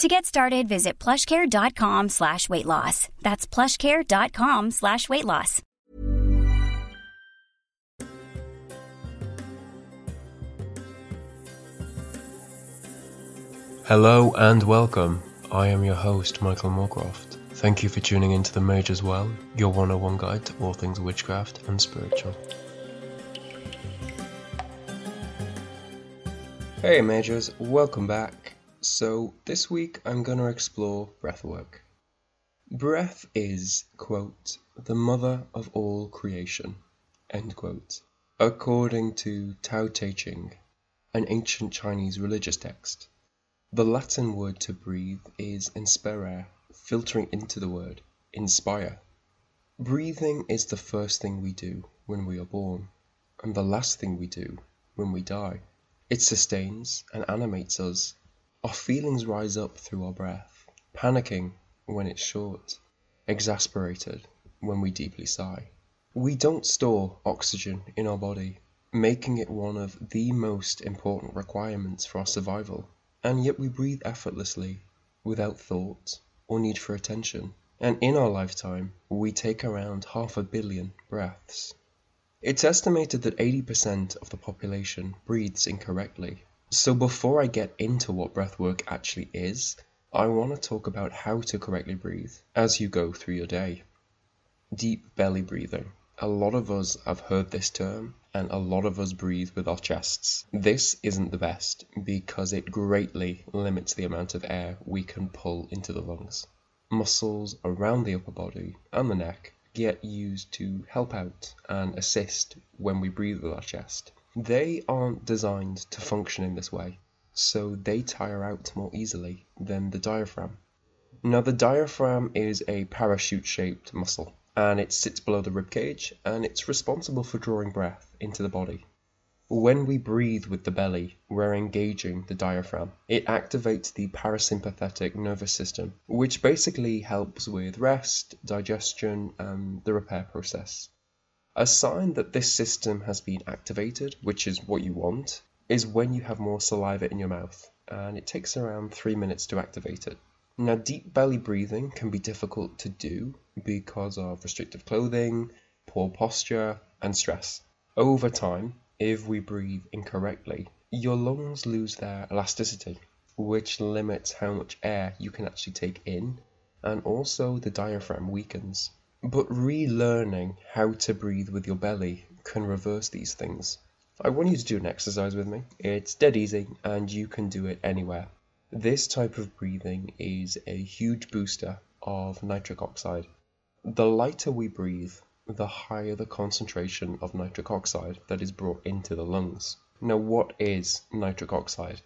To get started, visit plushcare.com slash weight loss. That's plushcare.com slash weight loss. Hello and welcome. I am your host, Michael Moorcroft. Thank you for tuning into the Mages Well, your 101 guide to all things witchcraft and spiritual. Hey Mages, welcome back. So, this week I'm going to explore breathwork. Breath is, quote, the mother of all creation, end quote, according to Tao Te Ching, an ancient Chinese religious text. The Latin word to breathe is inspirare, filtering into the word inspire. Breathing is the first thing we do when we are born, and the last thing we do when we die. It sustains and animates us. Our feelings rise up through our breath, panicking when it's short, exasperated when we deeply sigh. We don't store oxygen in our body, making it one of the most important requirements for our survival, and yet we breathe effortlessly, without thought or need for attention. And in our lifetime, we take around half a billion breaths. It's estimated that 80% of the population breathes incorrectly. So before I get into what breathwork actually is, I want to talk about how to correctly breathe as you go through your day. Deep belly breathing. A lot of us have heard this term, and a lot of us breathe with our chests. This isn't the best because it greatly limits the amount of air we can pull into the lungs. Muscles around the upper body and the neck get used to help out and assist when we breathe with our chest. They aren't designed to function in this way, so they tire out more easily than the diaphragm. Now, the diaphragm is a parachute shaped muscle and it sits below the ribcage and it's responsible for drawing breath into the body. When we breathe with the belly, we're engaging the diaphragm. It activates the parasympathetic nervous system, which basically helps with rest, digestion, and the repair process. A sign that this system has been activated, which is what you want, is when you have more saliva in your mouth, and it takes around three minutes to activate it. Now, deep belly breathing can be difficult to do because of restrictive clothing, poor posture, and stress. Over time, if we breathe incorrectly, your lungs lose their elasticity, which limits how much air you can actually take in, and also the diaphragm weakens. But relearning how to breathe with your belly can reverse these things. I want you to do an exercise with me. It's dead easy and you can do it anywhere. This type of breathing is a huge booster of nitric oxide. The lighter we breathe, the higher the concentration of nitric oxide that is brought into the lungs. Now, what is nitric oxide?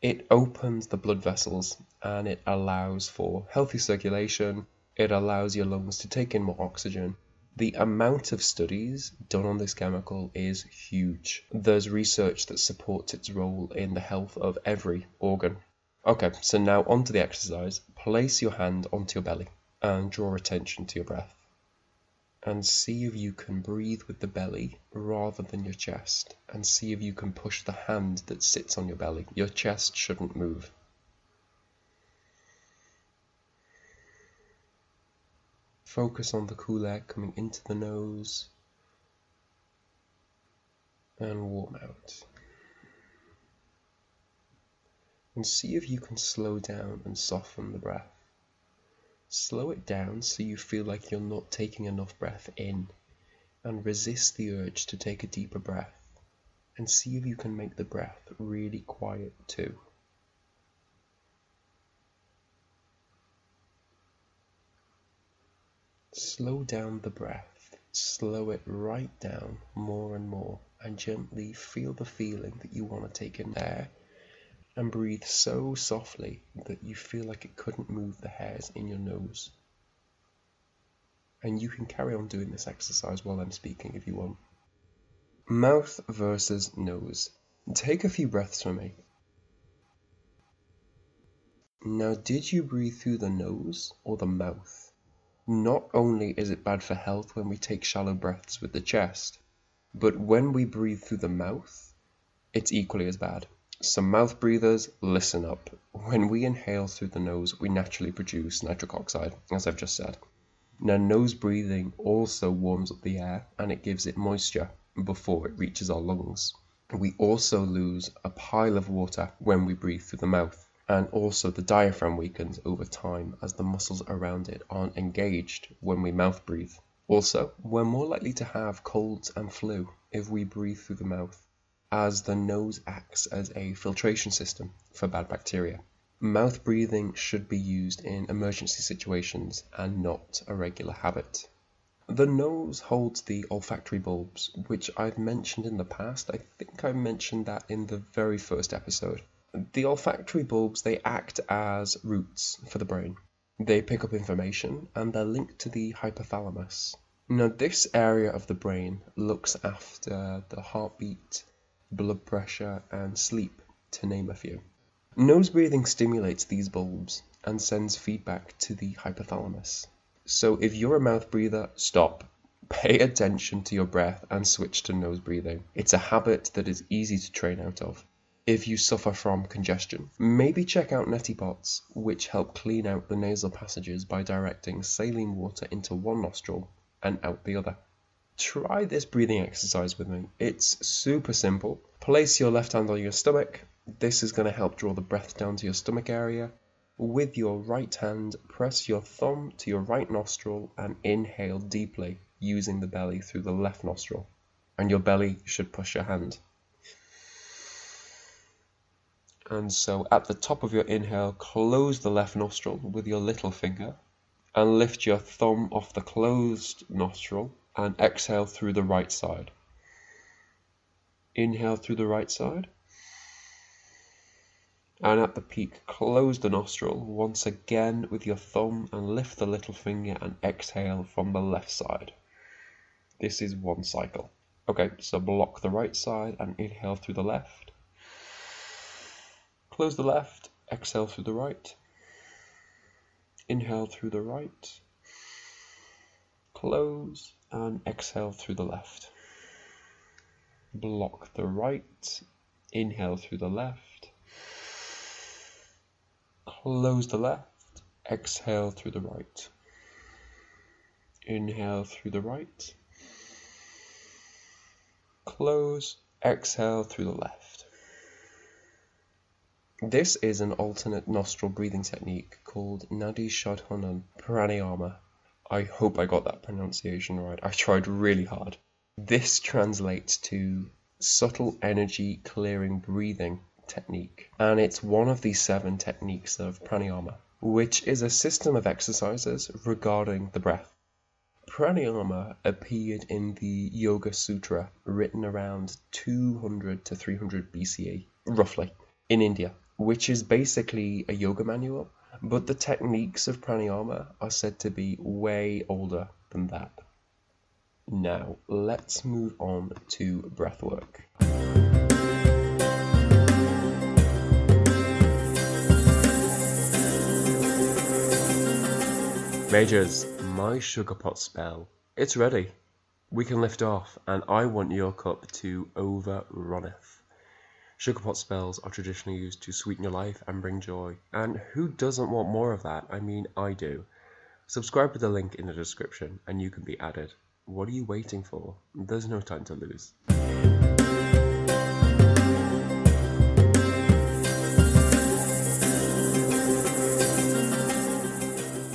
It opens the blood vessels and it allows for healthy circulation. It allows your lungs to take in more oxygen. The amount of studies done on this chemical is huge. There's research that supports its role in the health of every organ. Okay, so now onto the exercise. Place your hand onto your belly and draw attention to your breath. and see if you can breathe with the belly rather than your chest and see if you can push the hand that sits on your belly. Your chest shouldn't move. Focus on the cool air coming into the nose and warm out. And see if you can slow down and soften the breath. Slow it down so you feel like you're not taking enough breath in, and resist the urge to take a deeper breath, and see if you can make the breath really quiet too. Slow down the breath, slow it right down more and more, and gently feel the feeling that you want to take in air and breathe so softly that you feel like it couldn't move the hairs in your nose. And you can carry on doing this exercise while I'm speaking if you want. Mouth versus nose. Take a few breaths for me. Now, did you breathe through the nose or the mouth? Not only is it bad for health when we take shallow breaths with the chest, but when we breathe through the mouth, it's equally as bad. Some mouth breathers, listen up. When we inhale through the nose, we naturally produce nitric oxide, as I've just said. Now, nose breathing also warms up the air and it gives it moisture before it reaches our lungs. We also lose a pile of water when we breathe through the mouth, and also the diaphragm weakens over time as the muscles around it aren't engaged when we mouth breathe. Also, we're more likely to have colds and flu if we breathe through the mouth as the nose acts as a filtration system for bad bacteria. Mouth breathing should be used in emergency situations and not a regular habit. The nose holds the olfactory bulbs, which I've mentioned in the past. I think I mentioned that in the very first episode. The olfactory bulbs, they act as roots for the brain. They pick up information and they're linked to the hypothalamus. Now, this area of the brain looks after the heartbeat, blood pressure, and sleep, to name a few. Nose breathing stimulates these bulbs and sends feedback to the hypothalamus. So if you're a mouth breather, stop. Pay attention to your breath and switch to nose breathing. It's a habit that is easy to train out of. If you suffer from congestion, maybe check out neti pots, which help clean out the nasal passages by directing saline water into one nostril and out the other. Try this breathing exercise with me. It's super simple. Place your left hand on your stomach. This is going to help draw the breath down to your stomach area. With your right hand, press your thumb to your right nostril and inhale deeply using the belly through the left nostril. And your belly should push your hand. And so at the top of your inhale, close the left nostril with your little finger and lift your thumb off the closed nostril and exhale through the right side. Inhale through the right side. And at the peak, close the nostril once again with your thumb and lift the little finger and exhale from the left side. This is one cycle. Okay, so block the right side and inhale through the left. Close the left, exhale through the right. Inhale through the right. Close and exhale through the left. Block the right, inhale through the left. Close the left, exhale through the right. Inhale through the right. Close, exhale through the left. This is an alternate nostril breathing technique called Nadi Shodhanan Pranayama I hope I got that pronunciation right. I tried really hard. This translates to subtle energy clearing breathing technique, and it's one of the seven techniques of pranayama, which is a system of exercises regarding the breath. Pranayama appeared in the Yoga Sutra written around 200 to 300 BCE, roughly, in India, which is basically a yoga manual but the techniques of pranayama are said to be way older than that. Now, let's move on to breathwork. Mages, my sugar pot spell It's ready. We can lift off, and I want your cup to overrunneth. Sugar pot spells are traditionally used to sweeten your life and bring joy, and who doesn't want more of that? I mean, I do. Subscribe with the link in the description, and you can be added. What are you waiting for? There's no time to lose.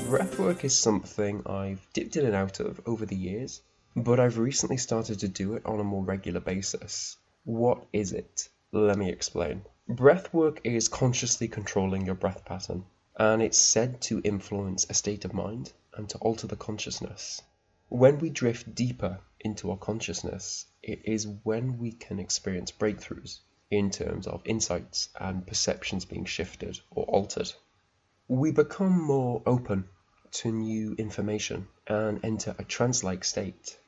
Breathwork is something I've dipped in and out of over the years, but I've recently started to do it on a more regular basis. What is it? Let me explain. Breathwork is consciously controlling your breath pattern, and it's said to influence a state of mind and to alter the consciousness. When we drift deeper into our consciousness, it is when we can experience breakthroughs in terms of insights and perceptions being shifted or altered. We become more open to new information and enter a trance like state.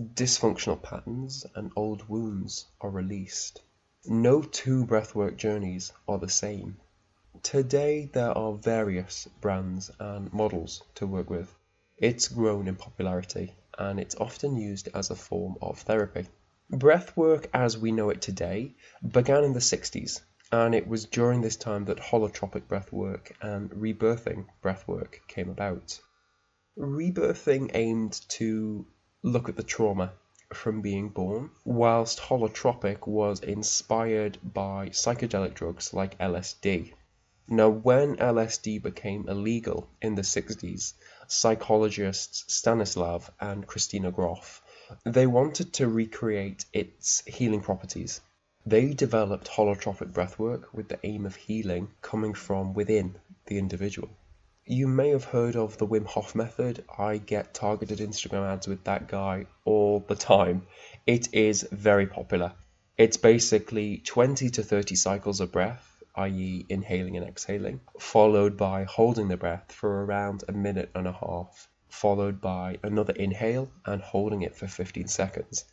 Dysfunctional patterns and old wounds are released. No two breathwork journeys are the same. Today there are various brands and models to work with. It's grown in popularity and it's often used as a form of therapy. Breathwork as we know it today began in the 60s and it was during this time that holotropic breathwork and rebirthing breathwork came about. Rebirthing aimed to look at the trauma from being born, whilst holotropic was inspired by psychedelic drugs like LSD. Now, when LSD became illegal in the 60s, psychologists Stanislav and Christina Grof, they wanted to recreate its healing properties they developed holotropic breathwork with the aim of healing coming from within the individual. You may have heard of the Wim Hof method. I get targeted Instagram ads with that guy all the time. It is very popular. It's basically 20 to 30 cycles of breath, i.e., inhaling and exhaling, followed by holding the breath for around a minute and a half, followed by another inhale and holding it for 15 seconds.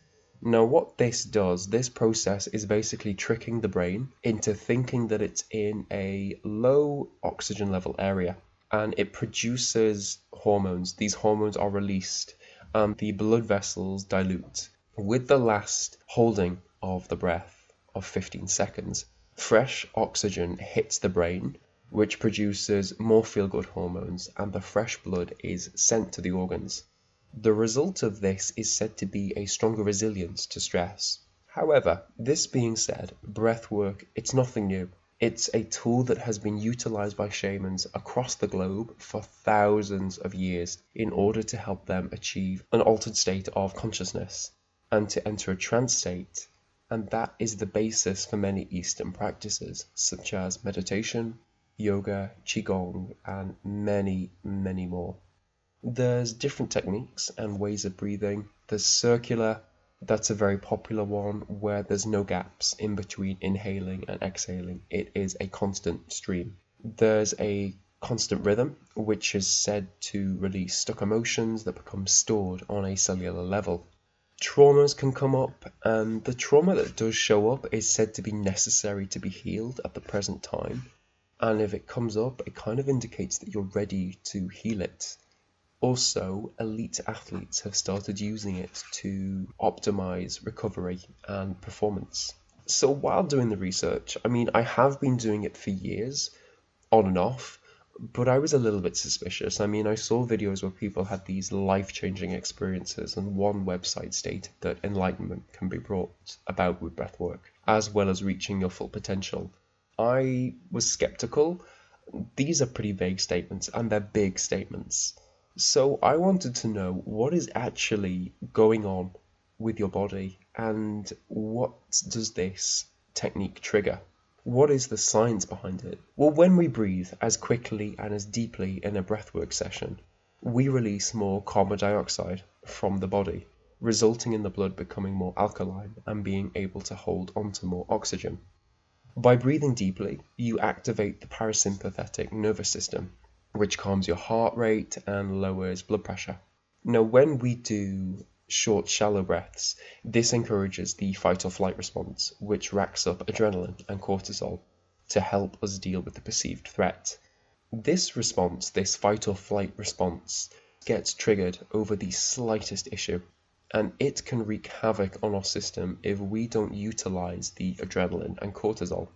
Now what this does, this process is basically tricking the brain into thinking that it's in a low oxygen level area and it produces hormones. These hormones are released and the blood vessels dilute. With the last holding of the breath of 15 seconds, fresh oxygen hits the brain which produces more feel good hormones and the fresh blood is sent to the organs. The result of this is said to be a stronger resilience to stress. However, this being said, breath work it's nothing new. It's a tool that has been utilized by shamans across the globe for thousands of years in order to help them achieve an altered state of consciousness and to enter a trance state, and that is the basis for many Eastern practices such as meditation, yoga, qigong, and many, many more. There's different techniques and ways of breathing. There's circular, that's a very popular one where there's no gaps in between inhaling and exhaling. It is a constant stream. There's a constant rhythm, which is said to release stuck emotions that become stored on a cellular level. Traumas can come up, and the trauma that does show up is said to be necessary to be healed at the present time. And if it comes up, it kind of indicates that you're ready to heal it. Also, elite athletes have started using it to optimize recovery and performance. So while doing the research, I mean, I have been doing it for years, on and off, but I was a little bit suspicious. I mean, I saw videos where people had these life changing experiences, and one website stated that enlightenment can be brought about with breathwork, as well as reaching your full potential. I was skeptical. These are pretty vague statements, and they're big statements. So I wanted to know what is actually going on with your body and what does this technique trigger? What is the science behind it? Well, when we breathe as quickly and as deeply in a breathwork session, we release more carbon dioxide from the body, resulting in the blood becoming more alkaline and being able to hold onto more oxygen. By breathing deeply, you activate the parasympathetic nervous system, which calms your heart rate and lowers blood pressure. Now, when we do short, shallow breaths, this encourages the fight or flight response, which racks up adrenaline and cortisol to help us deal with the perceived threat. This response, this fight or flight response, gets triggered over the slightest issue, and it can wreak havoc on our system if we don't utilize the adrenaline and cortisol.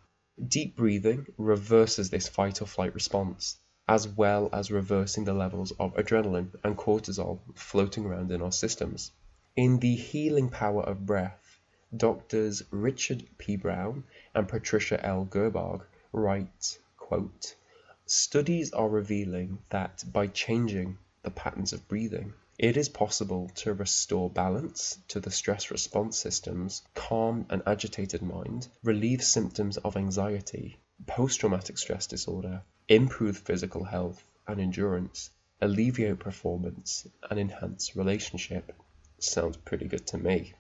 Deep breathing reverses this fight or flight response, as well as reversing the levels of adrenaline and cortisol floating around in our systems. In The Healing Power of Breath, Doctors Richard P. Brown and Patricia L. Gerbarg write, quote, Studies are revealing that by changing the patterns of breathing, it is possible to restore balance to the stress response systems, calm an agitated mind, relieve symptoms of anxiety, post traumatic stress disorder, improve physical health and endurance, alleviate performance, and enhance relationship. Sounds pretty good to me.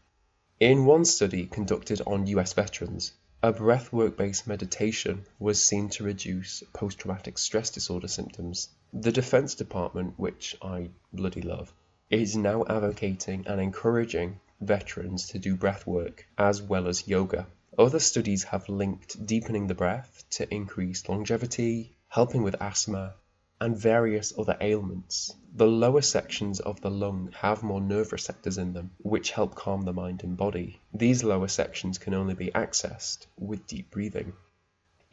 In one study conducted on US veterans, a breathwork based meditation was seen to reduce post traumatic stress disorder symptoms. The Defense Department, which I bloody love, is now advocating and encouraging veterans to do breathwork as well as yoga. Other studies have linked deepening the breath to increased longevity, helping with asthma, and various other ailments. The lower sections of the lung have more nerve receptors in them, which help calm the mind and body. These lower sections can only be accessed with deep breathing.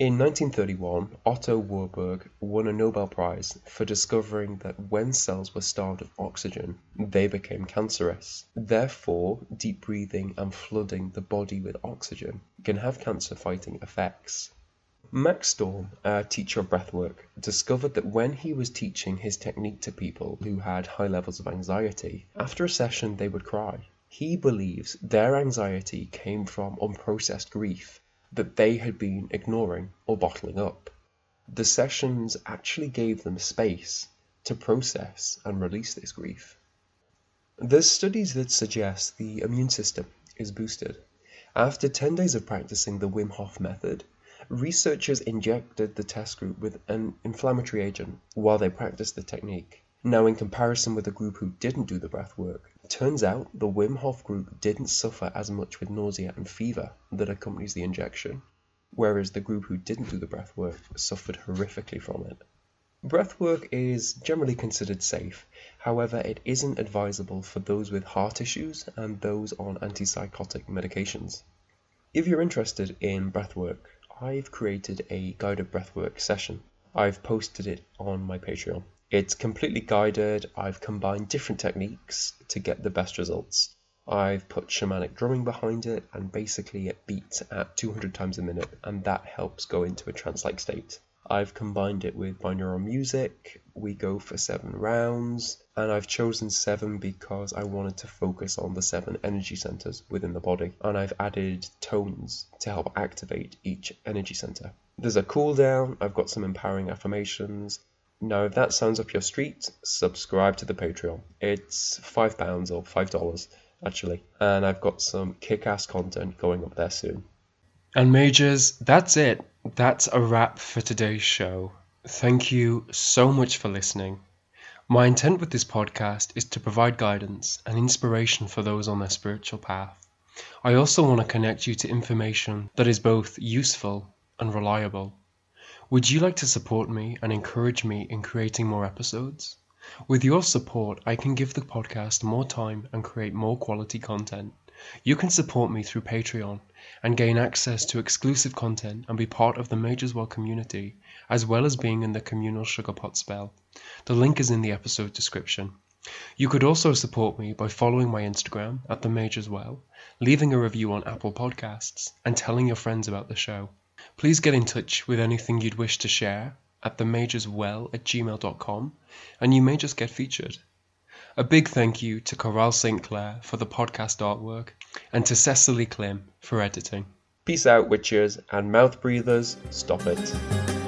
In 1931, Otto Warburg won a Nobel Prize for discovering that when cells were starved of oxygen, they became cancerous. Therefore, deep breathing and flooding the body with oxygen can have cancer fighting effects. Max Strom, a teacher of breathwork, discovered that when he was teaching his technique to people who had high levels of anxiety, after a session they would cry. He believes their anxiety came from unprocessed grief that they had been ignoring or bottling up. The sessions actually gave them space to process and release this grief. There's studies that suggest the immune system is boosted. After 10 days of practicing the Wim Hof method, researchers injected the test group with an inflammatory agent while they practiced the technique. Now, in comparison with the group who didn't do the breath work, turns out the Wim Hof group didn't suffer as much with nausea and fever that accompanies the injection, whereas the group who didn't do the breath work suffered horrifically from it. Breath work is generally considered safe, however, it isn't advisable for those with heart issues and those on antipsychotic medications. If you're interested in breathwork, I've created a guided breathwork session. I've posted it on my Patreon. It's completely guided. I've combined different techniques to get the best results. I've put shamanic drumming behind it, and basically it beats at 200 times a minute, and that helps go into a trance like state. I've combined it with binaural music. We go for seven rounds, and I've chosen seven because I wanted to focus on the seven energy centers within the body, and I've added tones to help activate each energy center. There's a cooldown, I've got some empowering affirmations. Now, if that sounds up your street, subscribe to the Patreon. It's £5 or $5 actually, and I've got some kick ass content going up there soon. And Mages, that's it. That's a wrap for today's show. Thank you so much for listening. My intent with this podcast is to provide guidance and inspiration for those on their spiritual path. I also want to connect you to information that is both useful and reliable. Would you like to support me and encourage me in creating more episodes? With your support, I can give the podcast more time and create more quality content. You can support me through Patreon and gain access to exclusive content and be part of the Mages Well community, as well as being in the communal Sugar Pot spell. The link is in the episode description. You could also support me by following my Instagram at the Mages Well, leaving a review on Apple Podcasts, and telling your friends about the show. Please get in touch with anything you'd wish to share at themageswell at gmail.com, and you may just get featured. A big thank you to Coral St. Clair for the podcast artwork and to Cecily Klim for editing. Peace out, witches and mouth breathers. Stop it.